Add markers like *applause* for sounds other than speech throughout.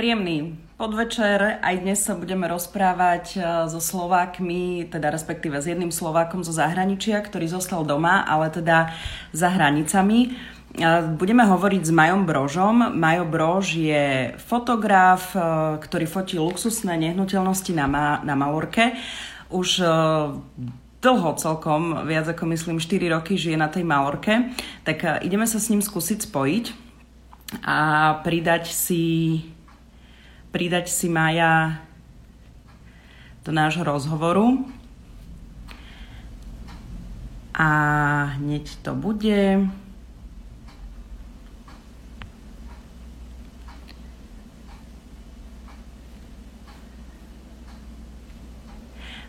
Príjemný podvečer. Aj dnes sa budeme rozprávať e, so Slovákmi, teda respektíve s jedným Slovákom zo zahraničia, ktorý zostal doma, ale teda za hranicami. E, budeme hovoriť s Majom Brožom. Majo Brož je fotograf, e, ktorý fotí luxusné nehnuteľnosti na, Ma- na Malorke. Už dlho celkom, viac ako myslím 4 roky žije na tej Malorke. Tak ideme sa s ním skúsiť spojiť a pridať si pridať si Maja do nášho rozhovoru. A hneď to bude.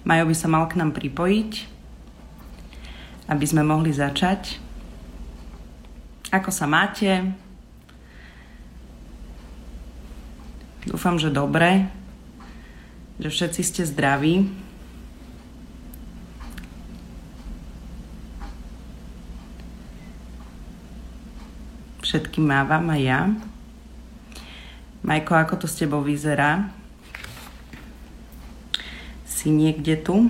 Majo by sa mal k nám pripojiť, aby sme mohli začať. Ako sa máte? Dúfam, že dobre, že všetci ste zdraví. Všetkým mávam aj ja. Majko, ako to s tebou vyzerá? Si niekde tu?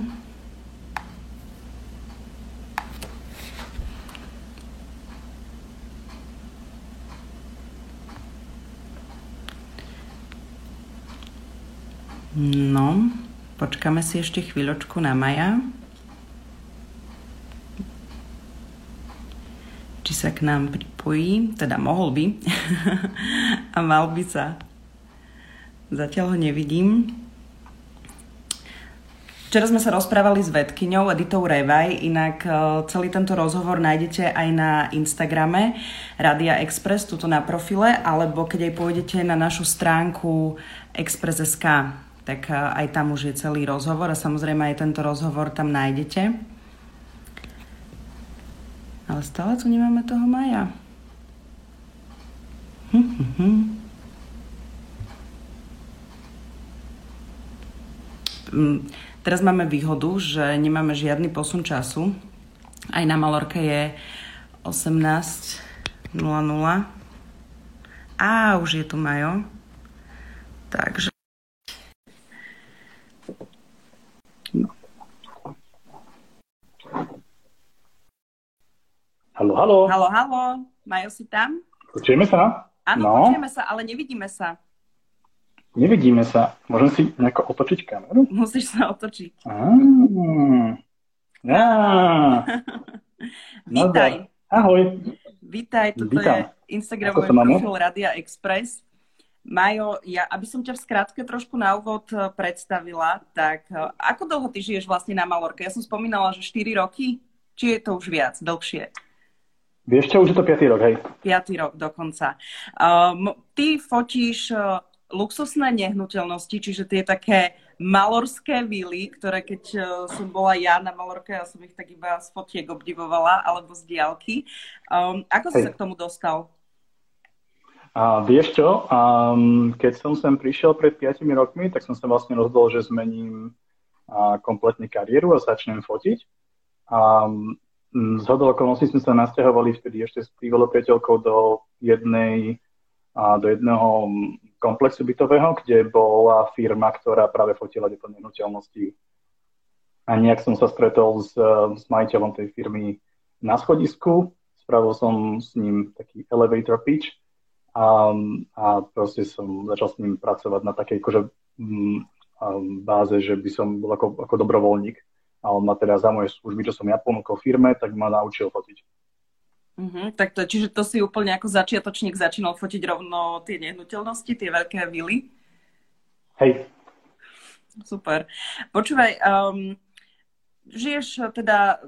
No, počkáme si ešte chvíľočku na Maja. Či sa k nám pripojí, teda mohol by *laughs* a mal by sa. Zatiaľ ho nevidím. Včera sme sa rozprávali s vedkyňou Editou Revaj, inak e, celý tento rozhovor nájdete aj na Instagrame Radia Express, tuto na profile, alebo keď aj pôjdete na našu stránku express.sk tak eh, aj tam už je celý rozhovor a samozrejme aj tento rozhovor tam nájdete. Ale stále tu nemáme toho Maja. Hm, hm, hm. Mm, teraz máme výhodu, že nemáme žiadny posun času. Aj na Malorke je 18.00. A už je tu Majo. Takže Halo, halo. Halo, halo. Majo si tam? Počujeme sa? Áno, no. počujeme sa, ale nevidíme sa. Nevidíme sa. Môžem si nejako otočiť kameru? Musíš sa otočiť. Ah, *laughs* ja. Vítaj. Ahoj. Vítaj, toto Vítam. je Instagramový profil Radia Express. Majo, ja, aby som ťa v skratke trošku na úvod eh, predstavila, tak eh, ako dlho ty žiješ vlastne na Malorke? Ja som spomínala, že 4 roky, či je to už viac, dlhšie? Vieš čo, už je to piatý rok, hej. Piatý rok dokonca. Um, ty fotíš uh, luxusné nehnuteľnosti, čiže tie také malorské vily, ktoré keď uh, som bola ja na Malorke, ja som ich tak iba z fotiek obdivovala, alebo z diálky. Um, ako si sa k tomu dostal? A vieš čo, um, keď som sem prišiel pred 5 rokmi, tak som sa vlastne rozhodol, že zmením uh, kompletne kariéru a začnem fotiť. Um, z hodou okolností sme sa nasťahovali vtedy ešte s bývalou priateľkou do jednej a do jedného komplexu bytového, kde bola firma, ktorá práve fotila tieto nehnuteľnosti. A nejak som sa stretol s, s majiteľom tej firmy na schodisku, spravil som s ním taký elevator pitch a, a proste som začal s ním pracovať na takej akože, báze, že by som bol ako, ako dobrovoľník a on ma teda za moje služby, čo som ja ponúkol firme, tak ma naučil fotiť. Mm-hmm, tak to, čiže to si úplne ako začiatočník začínal fotiť rovno tie nehnuteľnosti, tie veľké vily? Hej. Super. Počúvaj, um, žiješ teda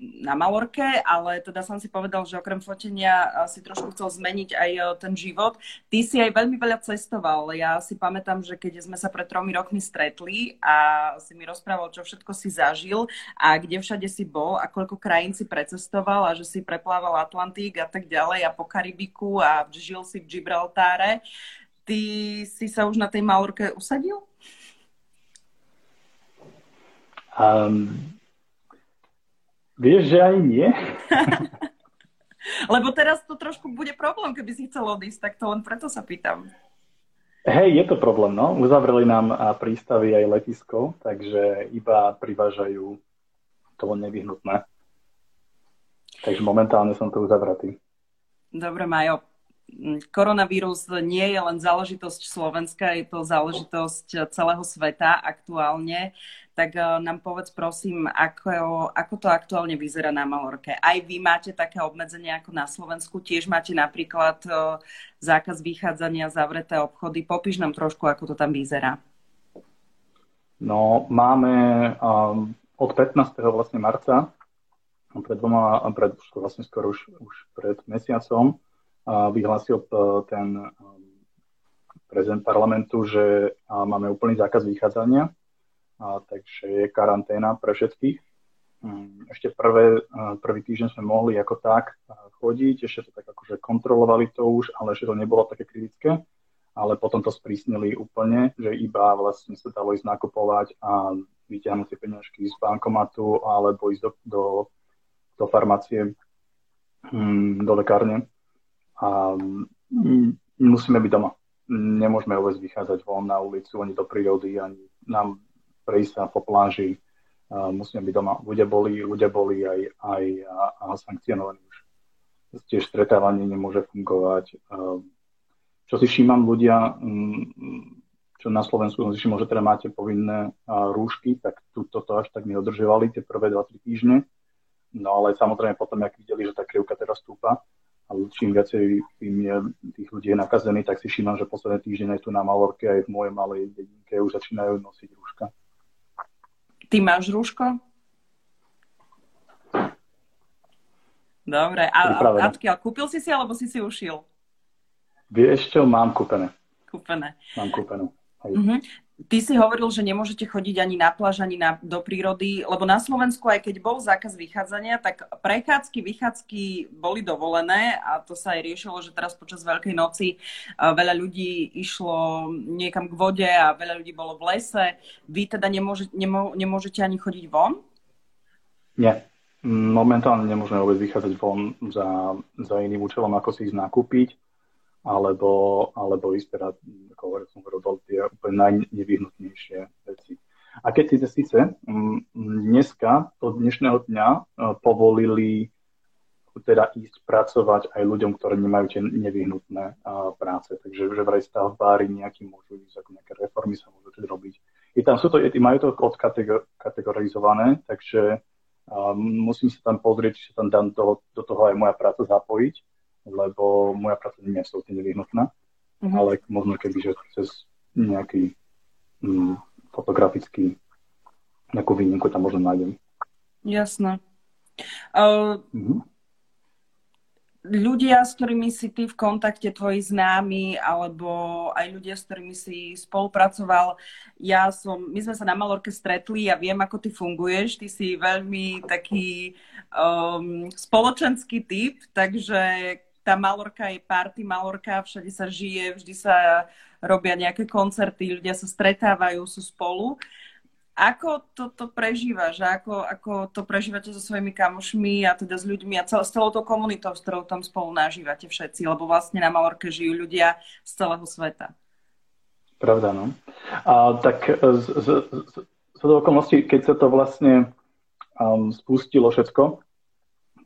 na Malorke, ale teda som si povedal, že okrem fotenia si trošku chcel zmeniť aj e, ten život. Ty si aj veľmi veľa cestoval. Ja si pamätám, že keď sme sa pred tromi rokmi stretli a si mi rozprával, čo všetko si zažil a kde všade si bol a koľko krajín si precestoval a že si preplával Atlantík a tak ďalej a po Karibiku a žil si v Gibraltáre. Ty si sa už na tej Malorke usadil? Um, Vieš, že ani nie. *laughs* Lebo teraz to trošku bude problém, keby si chcel odísť, tak to len preto sa pýtam. Hej, je to problém, no. Uzavreli nám prístavy aj letisko, takže iba privážajú to nevyhnutné. Takže momentálne som tu uzavretý. Dobre, Majo. Koronavírus nie je len záležitosť Slovenska, je to záležitosť celého sveta aktuálne. Tak eh, nám povedz prosím, ako, ako to aktuálne vyzerá na Malorke. Aj vy máte také obmedzenia ako na Slovensku, tiež máte napríklad eh, zákaz vychádzania, zavreté obchody. Popíš nám trošku, ako to tam vyzerá. No, máme um, od 15. vlastne marca pred dvoma, pred, vlastne skoro už, už pred mesiacom vyhlásil e, ten e, prezident parlamentu, že máme úplný zákaz vychádzania, takže je karanténa pre všetkých. Mm, ešte prvé, e, prvý týždeň sme mohli ako tak chodiť, ešte to tak akože kontrolovali to už, ale ešte to nebolo také kritické, ale potom to sprísnili úplne, že iba vlastne sa dalo ísť nakupovať a vyťahnuť tie peňažky z bankomatu alebo ísť do, do do farmácie, hm, do lekárne a hm, musíme byť doma. Nemôžeme vôbec vychádzať von na ulicu, ani do prírody, ani nám prejsť sa po pláži. Musíme byť doma. Ľudia boli, ľudia boli aj, aj a, a sankcionovaní už. Tiež stretávanie nemôže fungovať. Čo si všímam ľudia, hm, čo na Slovensku som si všimol, že teda máte povinné rúšky, tak tu toto až tak neodržovali tie prvé 2-3 týždne No ale samozrejme potom, ak videli, že tá krivka teraz stúpa a čím viacej tým je, tých ľudí je nakazených, tak si všímam, že posledné týždeň aj tu na Malorke, aj v mojej malej dedinke už začínajú nosiť rúška. Ty máš rúško? Dobre, a, a odkiaľ? Kúpil si si, alebo si si ušil? Vieš čo, mám kúpené. Kúpené. Mám kúpenú. Uh-huh. Ty si hovoril, že nemôžete chodiť ani na pláž, ani na, do prírody, lebo na Slovensku, aj keď bol zákaz vychádzania, tak prechádzky, vychádzky boli dovolené a to sa aj riešilo, že teraz počas Veľkej noci veľa ľudí išlo niekam k vode a veľa ľudí bolo v lese. Vy teda nemôžete, nemô, nemôžete ani chodiť von? Nie. Momentálne nemôžeme vôbec vychádzať von za, za iným účelom, ako si ísť nakúpiť alebo, alebo ísť teda, ako hovoril som hovoril, tie úplne najnevyhnutnejšie veci. A keď si síce mm, dneska, od dnešného dňa e, povolili teda ísť pracovať aj ľuďom, ktorí nemajú tie nevyhnutné práce. Takže že vraj stavbári nejaký môžu ísť, ako nejaké reformy sa môžu teda robiť. I tam sú to, majú to odkategorizované, takže um, musím sa tam pozrieť, či sa tam dám do, do toho aj moja práca zapojiť lebo moja práca nie je absolútne nevyhnutná, uh-huh. ale možno keby, že cez nejaký mm, fotografický nejakú výnimku tam možno nájdem. Jasné. Uh, uh-huh. Ľudia, s ktorými si ty v kontakte, tvoji známi, alebo aj ľudia, s ktorými si spolupracoval, ja som, my sme sa na Malorke stretli, ja viem, ako ty funguješ, ty si veľmi taký um, spoločenský typ, takže tá Malorka je party Malorka, všade sa žije, vždy sa robia nejaké koncerty, ľudia sa stretávajú, sú spolu. Ako toto prežívaš? Ako, ako to prežívate so svojimi kamošmi a teda s ľuďmi a cel, s celou tou komunitou, s ktorou tam spolu nažívate všetci? Lebo vlastne na Malorke žijú ľudia z celého sveta. Pravda, no. A, tak z, z, z, z okolností, keď sa to vlastne um, spustilo všetko,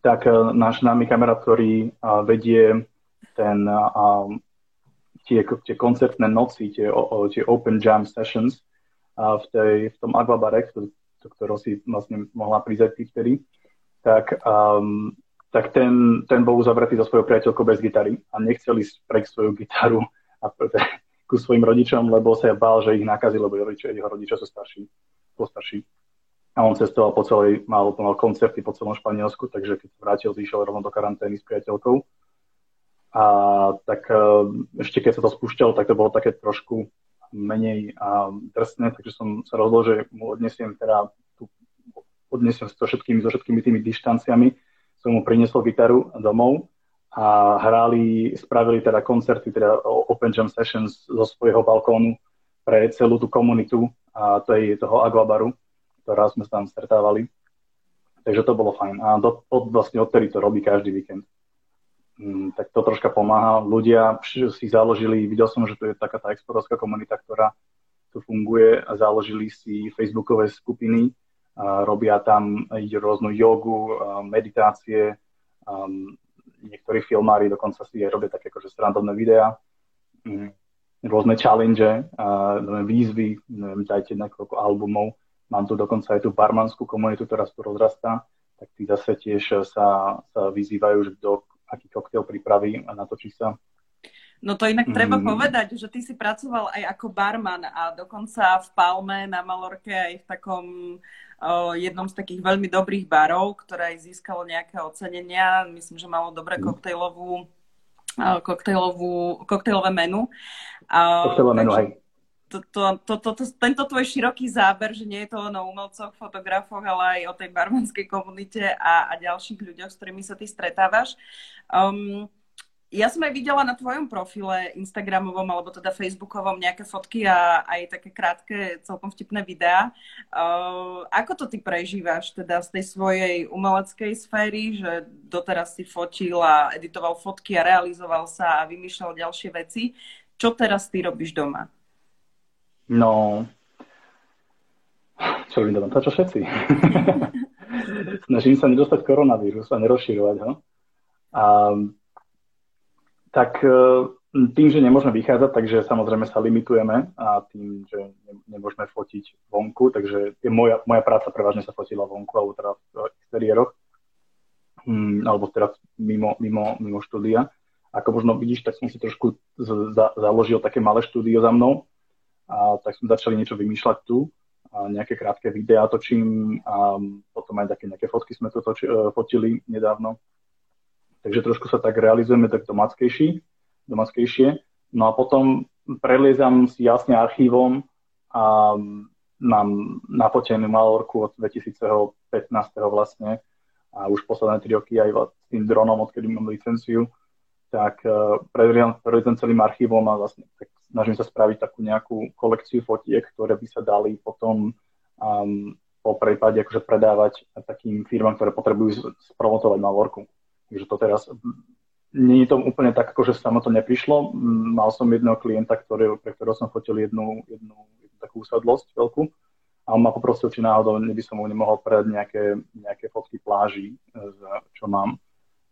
tak e, náš známy kamarát, ktorý e, vedie ten, um, tie, tie koncertné noci, tie, tie open jam sessions v, tej, v tom Aquabare, do ktorého si vlastne mohla prísť vtedy, tak, um, tak ten, ten bol uzavretý so svojou priateľkou bez gitary a nechceli sprejsť svoju gitaru a ku svojim rodičom, lebo sa bál, že ich nakazí, lebo jeho rodičia, jeho rodičia sú starší, postarší a on cestoval po celej, mal, mal koncerty po celom Španielsku, takže keď sa vrátil, zišiel rovno do karantény s priateľkou. A tak e, ešte keď sa to spúšťalo, tak to bolo také trošku menej drsné, takže som sa rozhodol, že mu odnesiem teda tu, odnesiem so všetkými, so všetkými tými dištanciami, som mu priniesol gitaru domov a hrali, spravili teda koncerty, teda Open Jam Sessions zo svojho balkónu pre celú tú komunitu a to je toho Aguabaru ktorá sme sa tam stretávali. Takže to bolo fajn. A do, od, vlastne odtedy to robí každý víkend. mm, tak to troška pomáha. Ľudia si založili, videl som, že to je taká tá exportovská komunita, ktorá tu funguje a založili si facebookové skupiny, a robia tam rôznu jogu, meditácie, um, niektorí filmári dokonca si aj robia také akože strandovné videá, um, rôzne challenge, uh, výzvy, neviem, dajte niekoľko albumov. Mám tu dokonca aj tú barmanskú komunitu, ktorá tu rozrastá, tak tí zase tiež sa, sa vyzývajú, že kto aký koktail pripraví a natočí sa No to inak treba mm. povedať, že ty si pracoval aj ako barman a dokonca v Palme na Malorke aj v takom uh, jednom z takých veľmi dobrých barov, ktoré aj získalo nejaké ocenenia. Myslím, že malo dobré mhm. koktejlovú, koktejlovú, koktejlové menu. Koktejlové menu, aj. To, to, to, to, to, tento tvoj široký záber, že nie je to len o umelcoch, fotografoch, ale aj o tej barmanskej komunite a, a ďalších ľuďoch, s ktorými sa ty stretávaš. Um, ja som aj videla na tvojom profile Instagramovom alebo teda Facebookovom nejaké fotky a aj také krátke, celkom vtipné videá. Uh, ako to ty prežívaš teda z tej svojej umeleckej sféry, že doteraz si fotil a editoval fotky a realizoval sa a vymýšľal ďalšie veci. Čo teraz ty robíš doma? No, čo robím doma? To, čo všetci. *laughs* Snažím sa nedostať koronavírus a nerozširovať ho. Um, tak e, tým, že nemôžeme vychádzať, takže samozrejme sa limitujeme a tým, že nemôžeme fotiť vonku, takže je moja, moja práca prevažne sa fotila vonku alebo teda v exteriéroch hmm, alebo teraz mimo, mimo, mimo štúdia. Ako možno vidíš, tak som si trošku za, založil také malé štúdio za mnou a tak sme začali niečo vymýšľať tu. A nejaké krátke videá točím a potom aj také nejaké fotky sme tu toči, e, fotili nedávno Takže trošku sa tak realizujeme tak domáckejší, domáckejšie. No a potom preliezam si jasne archívom a mám nafotenú malorku od 2015. vlastne a už posledné tri roky aj s tým dronom, odkedy mám licenciu, tak uh, preliezam celým archívom a vlastne tak snažím sa spraviť takú nejakú kolekciu fotiek, ktoré by sa dali potom um, po prípade akože predávať takým firmám, ktoré potrebujú spromotovať Malorku. Takže to teraz nie je to úplne tak, ako že samo to neprišlo. Mal som jedného klienta, ktorý, pre ktorého som fotil jednu, jednu, jednu takú usadlosť veľkú a on ma poprosil, či náhodou by som mu nemohol predať nejaké, nejaké fotky pláží, čo mám.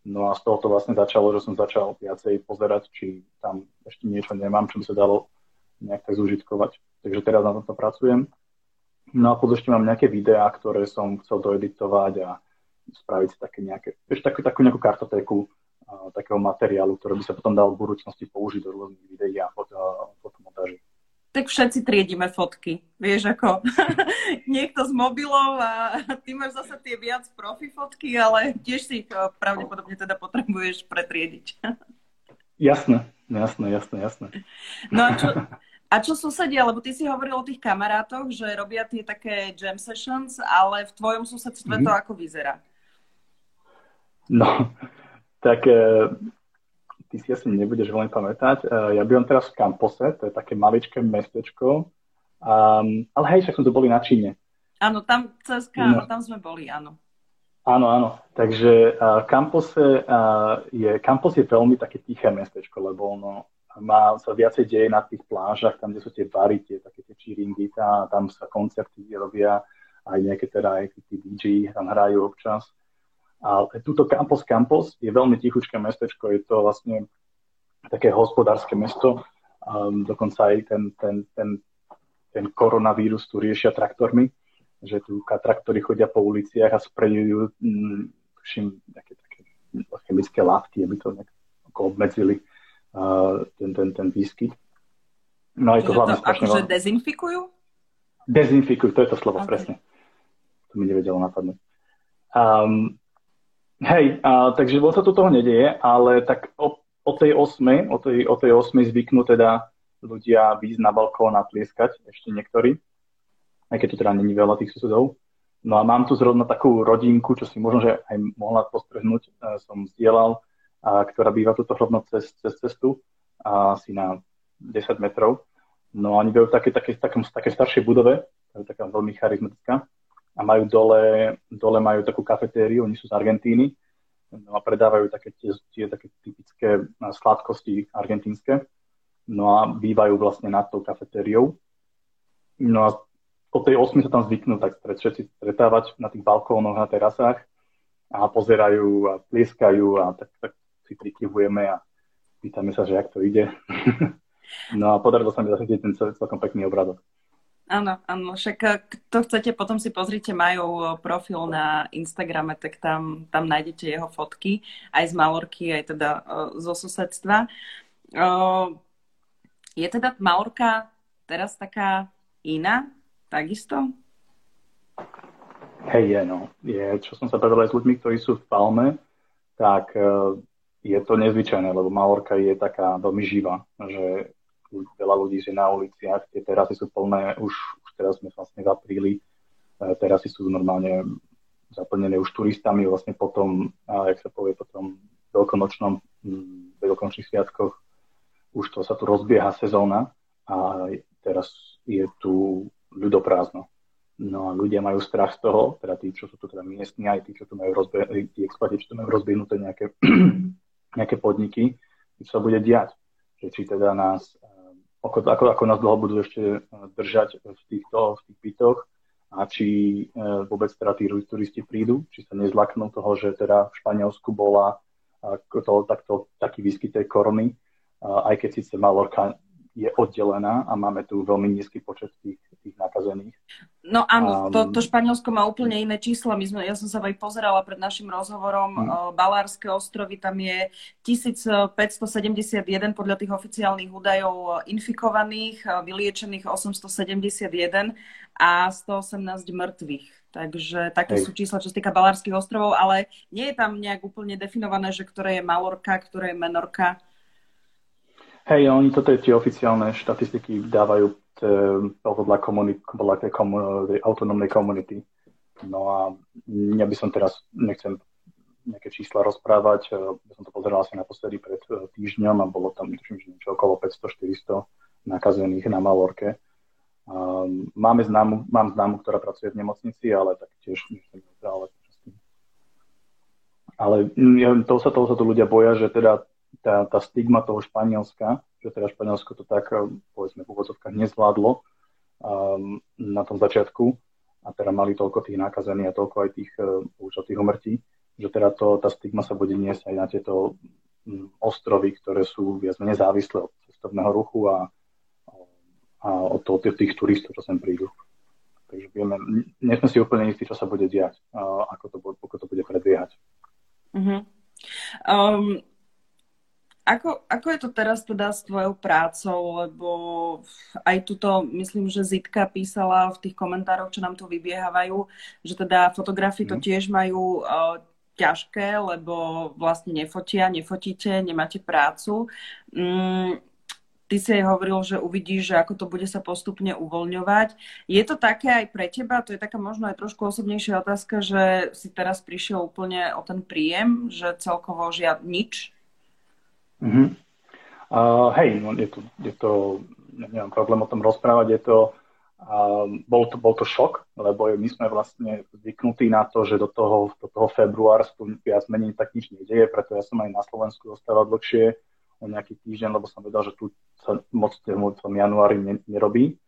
No a z toho to vlastne začalo, že som začal viacej pozerať, či tam ešte niečo nemám, čo by sa dalo nejak tak zúžitkovať. Takže teraz na tomto pracujem. No a potom ešte mám nejaké videá, ktoré som chcel doeditovať a spraviť si také nejaké, vieš, takú, takú nejakú kartotéku uh, takého materiálu, ktorý by sa potom dal v budúcnosti použiť do rôznych videí a fot, fotomontáží. Tak všetci triedime fotky, vieš ako. *laughs* Niekto s mobilov a ty máš zase tie viac profi fotky, ale tiež si ich uh, pravdepodobne teda potrebuješ pretriediť. *laughs* jasné, jasné, jasné, jasné. No a čo, a čo susedia, lebo ty si hovoril o tých kamarátoch, že robia tie také jam sessions, ale v tvojom susedstve mm-hmm. to ako vyzerá? No, tak e, ty si asi nebudeš veľmi pamätať. E, ja bývam teraz v kampose, to je také maličké mestečko, um, ale hej, však sme tu boli na Číne. Áno, tam cez no. tam sme boli, áno. Áno, áno. Takže uh, kampose, uh, je, kampus je veľmi také tiché mestečko, lebo ono má sa viacej deje na tých plážach, tam, kde sú tie bary, tie také tie číringy, tá, tam sa koncerty robia, aj nejaké teda aj tí DJ tam hrajú občas. A túto Campos Campos je veľmi tichučké mestečko, je to vlastne také hospodárske mesto, um, dokonca aj ten, ten, ten, ten koronavírus tu riešia traktormi, že tu traktory chodia po uliciach a sprejujú mm, tuším, nejaké také chemické látky, aby to nejak obmedzili uh, ten, ten, ten výskyt. No aj to hlavne strašne akože dezinfikujú? Dezinfikujú, to je to slovo, okay. presne. To mi nevedelo napadnúť. Um, Hej, a, takže moc sa tu toho nedieje, ale tak o, o tej osme, o tej, o tej osme zvyknú teda ľudia výjsť na balkón a tlieskať, ešte niektorí, aj keď tu teda není veľa tých susedov. No a mám tu zrovna takú rodinku, čo si možno, že aj mohla postrehnúť, e, som vzdielal, a, ktorá býva tuto rovno cez, cez cestu, a, asi na 10 metrov. No a oni bývajú v také, také, také, také staršej budove, to taká veľmi charizmatická a majú dole, dole majú takú kafetériu, oni sú z Argentíny, no a predávajú také tie, tie také typické sladkosti argentínske. No a bývajú vlastne nad tou kafetériou. No a o tej 8 sa tam zvyknú tak všetci stretávať na tých balkónoch, na terasách a pozerajú a plieskajú a tak, tak si prikyvujeme a pýtame sa, že jak to ide. *laughs* no a podarilo sa mi zachytiť ten celkom pekný obradok. Áno, áno, však eh, kto chcete, potom si pozrite majú eh, profil na Instagrame, tak tam, tam nájdete jeho fotky, aj z Malorky, aj teda uh, zo susedstva. Je teda Malorka teraz taká iná, takisto? Hej, je, no. Je, čo som sa bavil aj s ľuďmi, ktorí sú v Palme, tak je to nezvyčajné, lebo Malorka je taká veľmi živá, že veľa ľudí je na uliciach, tie terasy sú plné, už, už teraz sme vlastne v apríli, e, terasy sú normálne zaplnené už turistami, vlastne potom, a jak sa povie, potom veľkonočnom, veľkonočných sviatkoch už to sa tu rozbieha sezóna a teraz je tu ľudoprázdno. No a ľudia majú strach z toho, teda tí, čo sú tu teda miestni, aj tí, čo tu majú rozbe- tí expati, čo tu majú rozbehnuté nejaké *clears throat* nejaké podniky, čo sa bude diať. Že či teda nás, ako, ako, ako nás dlho budú ešte eh, držať v týchto v tých bytoch a či eh, vôbec teda tí turisti prídu, či sa nezlaknú toho, že teda v Španielsku bola to, takto, taký výskyt tej korony, aj keď síce Malorka je oddelená a máme tu veľmi nízky počet tých, tých nakazených. No áno, um, to, to Španielsko má úplne iné čísla. My sme, ja som sa aj pozerala pred našim rozhovorom. Hmm. Balárske ostrovy, tam je 1571 podľa tých oficiálnych údajov infikovaných, vyliečených 871 a 118 mŕtvych. Takže také Hej. sú čísla, čo sa týka Balárskych ostrovov, ale nie je tam nejak úplne definované, že ktoré je Malorka, ktoré je Menorka. Hej, oni toto tie oficiálne štatistiky dávajú komunit, podľa tej, autonómnej komunity. No a ja by som teraz, nechcem nejaké čísla rozprávať, ja som to pozeral asi naposledy pred e, týždňom a bolo tam tuším, že niečo okolo 500-400 nakazených na Malorke. Máme známu, mám známu, ktorá pracuje v nemocnici, ale tak tiež ale ale to sa, toho sa tu ľudia boja, že teda tá, tá stigma toho Španielska, že teda Španielsko to tak, eh, povedzme, v úvodzovkách nezvládlo um, na tom začiatku a teda mali toľko tých nákazených a toľko aj tých uh, už tých umrtí, že teda to, tá stigma sa bude niesť aj na tieto um, ostrovy, ktoré sú viac menej závislé od cestovného ruchu a, a od toho, tých, tých turistov, čo sem prídu. Takže vieme, nie sme si úplne istí, čo sa bude diať, uh, ako, to, ako to bude predbiehať. Mm-hmm. Um, ako, ako je to teraz teda s tvojou prácou, lebo aj tuto, myslím, že Zitka písala v tých komentároch, čo nám tu vybiehávajú, že teda fotografii to mhm. tiež majú uh, ťažké, lebo vlastne nefotia, nefotíte, nemáte prácu. Mm, ty si aj hovoril, že uvidíš, že ako to bude sa postupne uvoľňovať. Je to také aj pre teba? To je taká možno aj trošku osobnejšia otázka, že si teraz prišiel úplne o ten príjem, že celkovo žiad nič Mm-hmm. Uh, hej, no je to, je to, nemám problém o tom rozprávať, je to, uh, bol, to, bol to šok, lebo my sme vlastne zvyknutí na to, že do toho, do toho tu viac menej tak nič nedieje, preto ja som aj na Slovensku zostával dlhšie, o nejaký týždeň, lebo som vedel, že tu sa moc v januári nerobí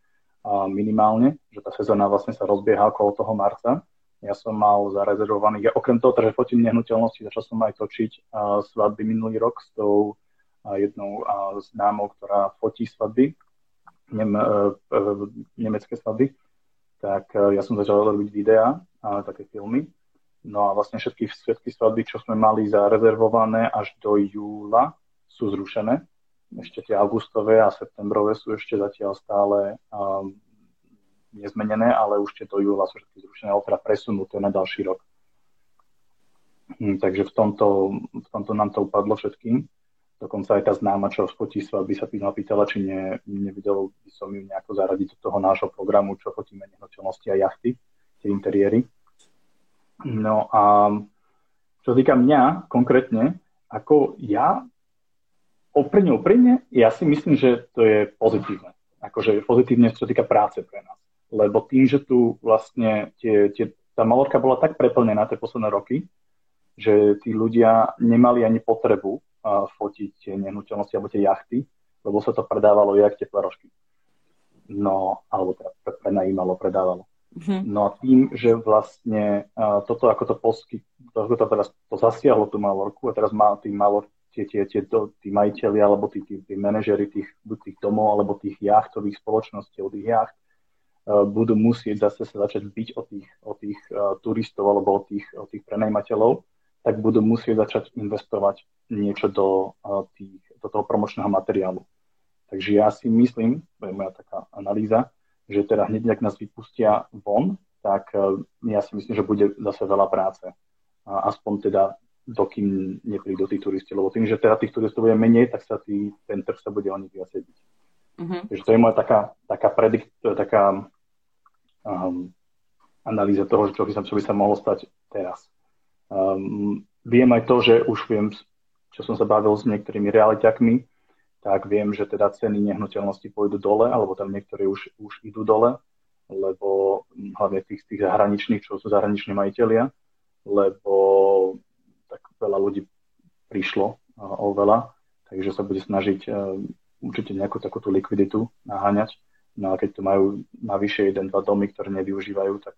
uh, minimálne, že tá sezóna vlastne sa rozbieha okolo toho marca. Ja som mal zarezervovaný, ja okrem toho, že fotím nehnuteľnosti, začal som aj točiť uh, svadby minulý rok s tou jednou známou, ktorá fotí svadby, nem, e, e, nemecké svadby, tak e, ja som začal robiť videá, také filmy. No a vlastne všetky, všetky svadby, čo sme mali zarezervované až do júla, sú zrušené. Ešte tie augustové a septembrové sú ešte zatiaľ stále um, nezmenené, ale už tie do júla sú všetky zrušené, ale teda presunuté na ďalší rok. Hm, takže v tomto, v tomto nám to upadlo všetkým. Dokonca aj tá známa, čo fotí svadby, sa ma pýtala, či ne, nevidel by som ju nejako zaradiť do toho nášho programu, čo fotíme nehnuteľnosti a jachty, tie interiéry. No a čo týka mňa konkrétne, ako ja úprimne, úprimne, ja si myslím, že to je pozitívne. Akože pozitívne, čo týka práce pre nás. Lebo tým, že tu vlastne tie, tie, tá malorka bola tak preplnená tie posledné roky, že tí ľudia nemali ani potrebu fotiť tie nehnuteľnosti alebo tie jachty, lebo sa to predávalo jak teplé rožky. No, alebo teda prenajímalo, predávalo. Mm-hmm. No a tým, že vlastne uh, toto, ako to posky, to, ako to teraz to zasiahlo tú Malorku a teraz má tí Malor, tie, tie, tie, to, tí majiteľi alebo tí, tí, tí manažery tých, tých domov alebo tých jachtových spoločností, od tých jacht, uh, budú musieť zase sa začať byť o tých, o tých uh, turistov alebo o tých, o tých prenajímateľov, tak budú musieť začať investovať niečo do, tých, do toho promočného materiálu. Takže ja si myslím, to je moja taká analýza, že teda hneď, ak nás vypustia von, tak ja si myslím, že bude zase veľa práce. Aspoň teda dokým neprídu tí turisti, lebo tým, že teda tých turistov bude menej, tak sa tý, ten trh sa bude o nich viacej byť. Uh-huh. Takže to je moja taká, taká predikt, taká um, analýza toho, čo by, sa, čo by sa mohlo stať teraz. Um, viem aj to, že už viem, čo som sa bavil s niektorými realiťakmi, tak viem, že teda ceny nehnuteľnosti pôjdu dole, alebo tam niektoré už, už idú dole, lebo hlavne tých, tých zahraničných, čo sú zahraniční majiteľia, lebo tak veľa ľudí prišlo o veľa, takže sa bude snažiť určite nejakú takúto likviditu naháňať. No a keď tu majú navyše jeden, dva domy, ktoré nevyužívajú, tak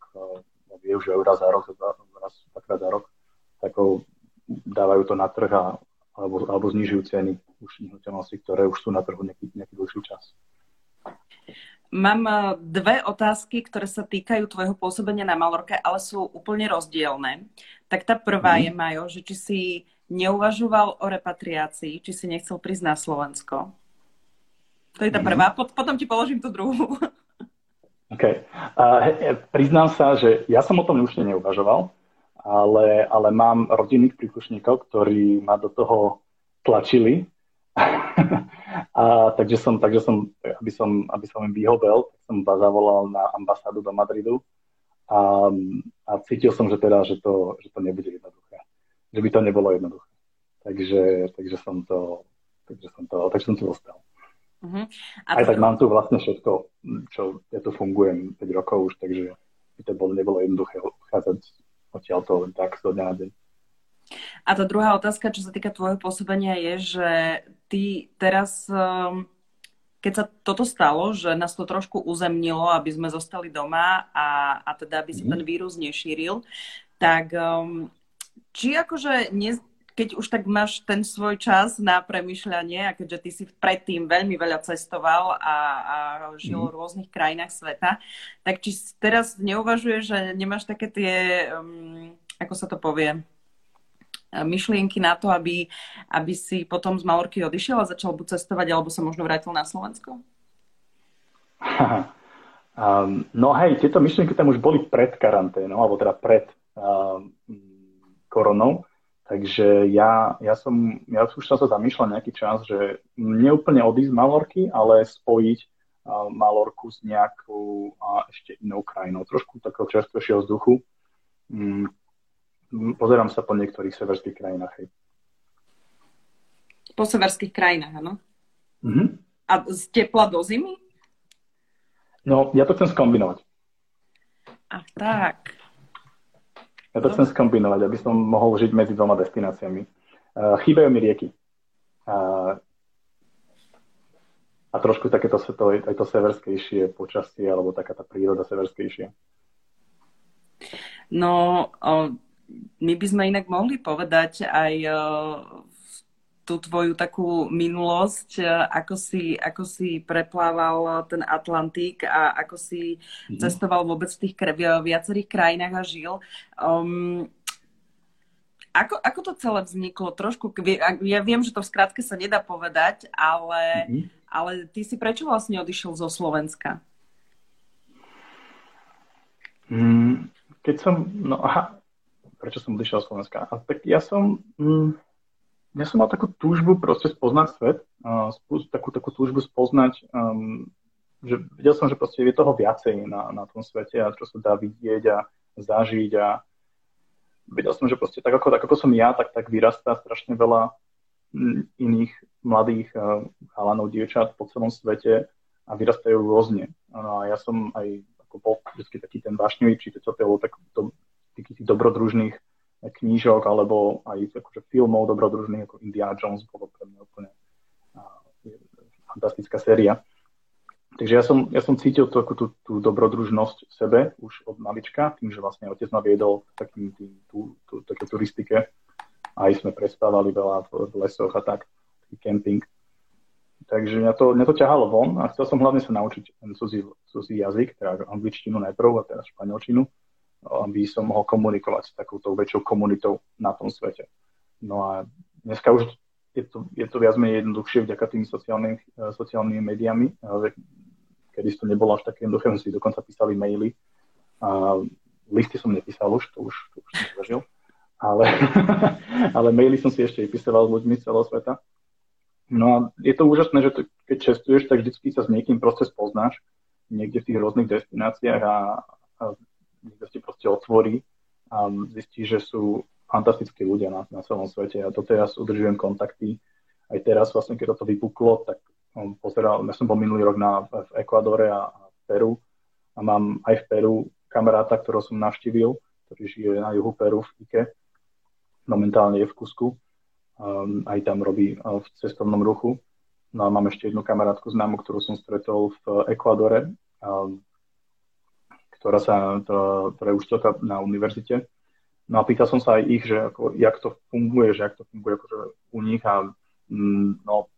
využívajú raz za rok, raz dvakrát za rok, tak dávajú to na trh a, alebo, alebo znižujú ceny už nehnuteľnosti, ktoré už sú na trhu nejaký, nejaký dlhší čas. Mám eh, dve otázky, ktoré sa týkajú tvojho pôsobenia na Malorke, ale sú úplne rozdielne. Tak tá prvá mm. je, Majo, že či si neuvažoval o repatriácii, či si nechcel prísť na Slovensko. To je tá mm. prvá, potom ti položím tú druhú. *laughs* OK. Uh, priznám sa, že ja som o tom už neuvažoval ale, ale mám rodinných príslušníkov, ktorí ma do toho tlačili. *laughs* a, takže som, takže som, aby som, aby som im vyhobel, tak som vás zavolal na ambasádu do Madridu a, a cítil som, že teda, že to, že to nebude jednoduché. Že by to nebolo jednoduché. Takže, takže som to, takže som to, takže som to dostal. Uh-huh. A Aj to... tak mám tu vlastne všetko, čo ja tu fungujem 5 rokov už, takže by to bolo, nebolo jednoduché odchádzať odtiaľ to len tak zo dňa na deň. A tá druhá otázka, čo sa týka tvojho pôsobenia, je, že ty teraz, um, keď sa toto stalo, že nás to trošku uzemnilo, aby sme zostali doma a, a teda aby sa mm. ten vírus nešíril, tak um, či akože ne, keď už tak máš ten svoj čas na premyšľanie a keďže ty si predtým veľmi veľa cestoval a, a žil mm. v rôznych krajinách sveta, tak či teraz neuvažuješ, že nemáš také tie, um, ako sa to povie, myšlienky na to, aby, aby si potom z Malorky odišiel a začal buď cestovať, alebo sa možno vrátil na Slovensko? *laughs* Um, no hej, tieto myšlienky tam už boli pred karanténou, alebo teda pred um, koronou. Takže ja, ja som, ja už som sa zamýšľal nejaký čas, že neúplne odísť z Malorky, ale spojiť uh, Malorku s nejakou uh, ešte inou krajinou, trošku takého čerstvejšieho vzduchu. Mm, pozerám sa po niektorých severských krajinách. Hej. Po severských krajinách, áno? Mm-hmm. A z tepla do zimy? No, ja to chcem skombinovať. A tak. Ja to chcem skombinovať, aby som mohol žiť medzi dvoma destináciami. Uh, chýbajú mi rieky. Uh, a trošku takéto to, aj to severskejšie počasie, alebo taká tá príroda severskejšia. No, my by sme inak mohli povedať aj tú tvoju takú minulosť, e, ako si, ako si preplával ten Atlantik a ako si mm-hmm. cestoval vôbec v tých viacerých krajinách a žil. Um, ako, ako to celé vzniklo? Trošku, ja viem, že to v skratke sa nedá povedať, ale, mm-hmm. ale ty si prečo vlastne odišiel zo Slovenska? Mm, keď som, no aha, prečo som odišiel z Slovenska? A tak ja som, mm, ja som mal takú túžbu proste spoznať svet, uh, takú, takú túžbu spoznať, um, že videl som, že proste je toho viacej na, na tom svete a čo sa dá vidieť a zažiť a videl som, že proste tak ako, tak ako som ja, tak, tak vyrastá strašne veľa iných mladých uh, chalanov, dievčat po celom svete a vyrastajú rôzne. No a ja som aj ako bol vždy taký ten vášnivý čítateľ tak do, takých dobrodružných knížok alebo aj akože filmov dobrodružných ako Indiana Jones bolo pre mňa úplne fantastická séria. Takže ja som, ja som cítil tú, tú, tú dobrodružnosť v sebe už od malička, tým, že vlastne otec ma viedol takým tým, tú, tú, také turistike. Aj sme prespávali veľa v, v lesoch a tak, taký camping. Takže mňa to, mňa to ťahalo von a chcel som hlavne sa naučiť ten cudzí, cudzí jazyk, teda angličtinu najprv a teraz španielčinu, aby som mohol komunikovať s takouto väčšou komunitou na tom svete. No a dneska už je to, je to viac menej jednoduchšie vďaka tým sociálnym, eh, sociálnymi médiami. Kedy to nebolo až také jednoduché, si dokonca písali maily. A listy som nepísal už, to už, to už som zažil. Ale, *laughs* ale maily som si ešte písal s ľuďmi z celého sveta. No a je to úžasné, že to, keď čestuješ, tak vždycky sa s niekým proste spoznáš niekde v tých rôznych destináciách a, a niekto ti proste otvorí a zistí, že sú fantastickí ľudia na, na celom svete ja udržujem kontakty. Aj teraz vlastne, keď toto vypuklo, tak um, pozeral, ja som bol minulý rok na, v Ekvadore a, a v Peru a mám aj v Peru kamaráta, ktorého som navštívil, ktorý žije na juhu Peru v Ike. Momentálne je v Kusku. Um, aj tam robí uh, v cestovnom ruchu. No a mám ešte jednu kamarátku známu, ktorú som stretol v Ekvadore, um, ktorá, sa, to, ktorá je učiteľka na univerzite No a pýtal som sa aj ich, že ako, jak to funguje, že jak to funguje akože u nich a mm, no,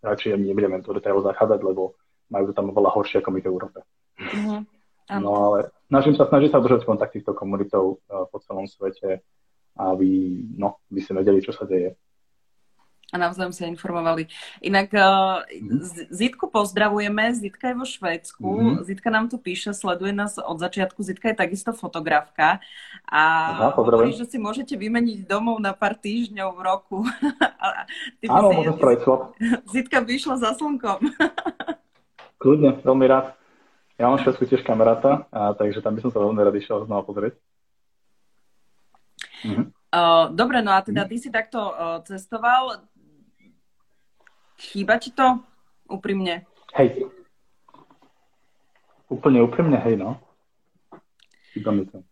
radšej nebudeme to detail zachádzať, lebo majú to tam veľa horšie ako my v Európe. Mm-hmm. No ale snažím sa, snažím sa držať kontakt týchto komunitov uh, po celom svete, aby, no, by si vedeli, čo sa deje a navzájom sa informovali. Inak uh, Zitku pozdravujeme, Zitka je vo Švédsku, mm-hmm. Zitka nám tu píše, sleduje nás od začiatku, Zitka je takisto fotografka a Aha, hovorí, že si môžete vymeniť domov na pár týždňov v roku. *laughs* Áno, môžem spraviť Zitka by išla za slnkom. *laughs* Kľudne, veľmi rád. Ja mám Švedsku tiež kamaráta, a, takže tam by som sa veľmi rád išiel znova pozrieť. Mhm. Uh, dobre, no a teda ty si takto uh, cestoval. Chýba ti to úprimne? Hej. Úplne úprimne, hej, no. Chýba mi to.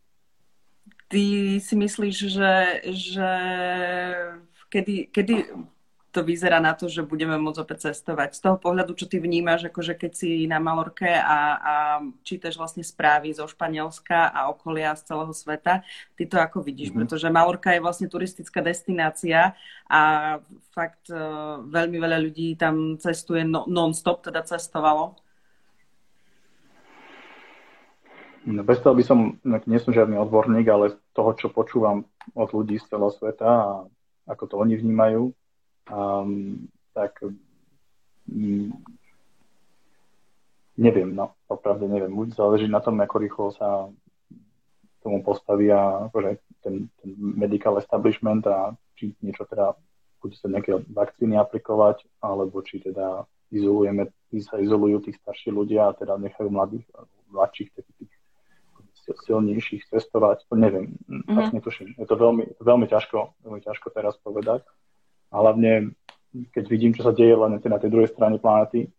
Ty si myslíš, že, že kedy, kedy to vyzerá na to, že budeme môcť opäť cestovať. Z toho pohľadu, čo ty vnímaš, akože keď si na Malorke a, a čítaš vlastne správy zo Španielska a okolia z celého sveta, ty to ako vidíš? Mm-hmm. Pretože Malorka je vlastne turistická destinácia a fakt uh, veľmi veľa ľudí tam cestuje no, non-stop, teda cestovalo. No, bez toho by som, nie som žiadny odborník, ale z toho, čo počúvam od ľudí z celého sveta a ako to oni vnímajú, um, tak um, neviem, no, opravde neviem. Buď záleží na tom, ako rýchlo sa tomu postavia akože ten, ten medical establishment a či niečo teda bude sa nejaké vakcíny aplikovať, alebo či teda izolujeme, sa izolujú tí starší ľudia a teda nechajú mladých, mladších, tých, tých silnejších cestovať, to neviem, mm-hmm. netuším. Je to veľmi, veľmi ťažko, veľmi ťažko teraz povedať. A hlavne, keď vidím, čo sa deje len na tej druhej strane planety.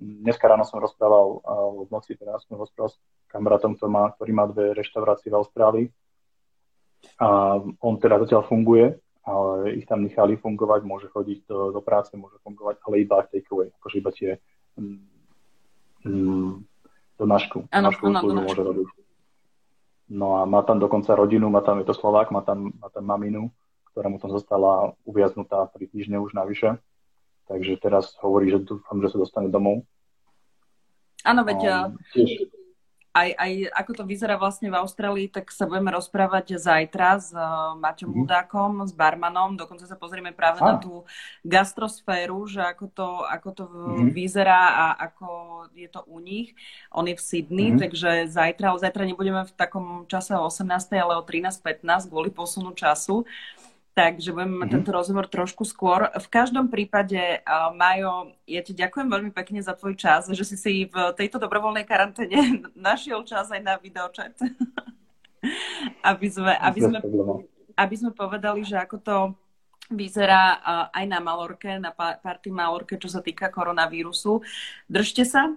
Dneska ráno som rozprával, v noci teraz som rozprával s kamarátom, ktorý má, ktorý má dve reštaurácie v Austrálii. A on teda zatiaľ funguje, ale ich tam nechali fungovať, môže chodiť do, do práce, môže fungovať, ale iba takeaway, akože iba tie mm, do našku, ano, našku ano, môže robiť. No a má tam dokonca rodinu, má tam, je to Slovák, má tam, má tam maminu, ktorá mu tam zostala uviaznutá 3 týždne už navyše. Takže teraz hovorí, že dúfam, že sa dostane domov. Áno, veď tiež... aj, aj ako to vyzerá vlastne v Austrálii, tak sa budeme rozprávať zajtra s uh, Maťom mm-hmm. Budákom, s barmanom. Dokonca sa pozrieme práve ah. na tú gastrosféru, že ako to, ako to mm-hmm. vyzerá a ako je to u nich. On je v Sydney, mm-hmm. takže zajtra, ale zajtra nebudeme v takom čase o 18. ale o 13.15 kvôli posunu času takže budeme mať mm-hmm. tento rozhovor trošku skôr. V každom prípade, uh, Majo, ja ti ďakujem veľmi pekne za tvoj čas, že si si v tejto dobrovoľnej karanténe *laughs* našiel čas aj na videočet. *laughs* aby, sme, aby, sme, aby sme povedali, že ako to vyzerá uh, aj na Malorke, na party Malorke, čo sa týka koronavírusu. Držte sa,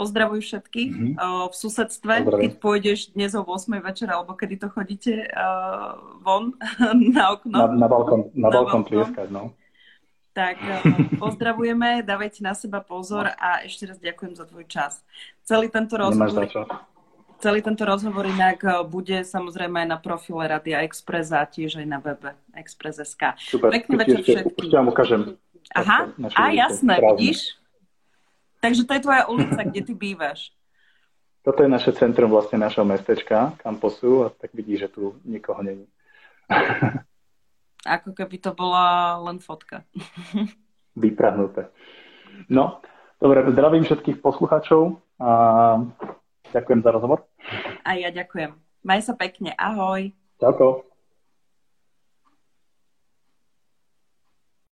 Pozdravuj všetkých mm-hmm. v susedstve, Dobre. keď pôjdeš dnes o 8 večer, alebo kedy to chodíte uh, von *laughs* na okno. Na, na balkón, na, na balkón tlieskať, no. Tak pozdravujeme, dávajte na seba pozor a ešte raz ďakujem za tvoj čas. Celý tento rozhovor, celý tento rozhovor inak bude samozrejme aj na profile Radia Express a tiež aj na webe Express.sk. Super, Pekný večer všetkým. Už vám ukážem. Aha, a jasné, vidíš? Takže to je tvoja ulica, kde ty bývaš. Toto je naše centrum vlastne našeho mestečka, kampusu, a tak vidíš, že tu nikoho není. Ako keby to bola len fotka. Vyprahnuté. No, dobre, zdravím všetkých poslucháčov a ďakujem za rozhovor. A ja ďakujem. Maj sa pekne. Ahoj. Ďakujem.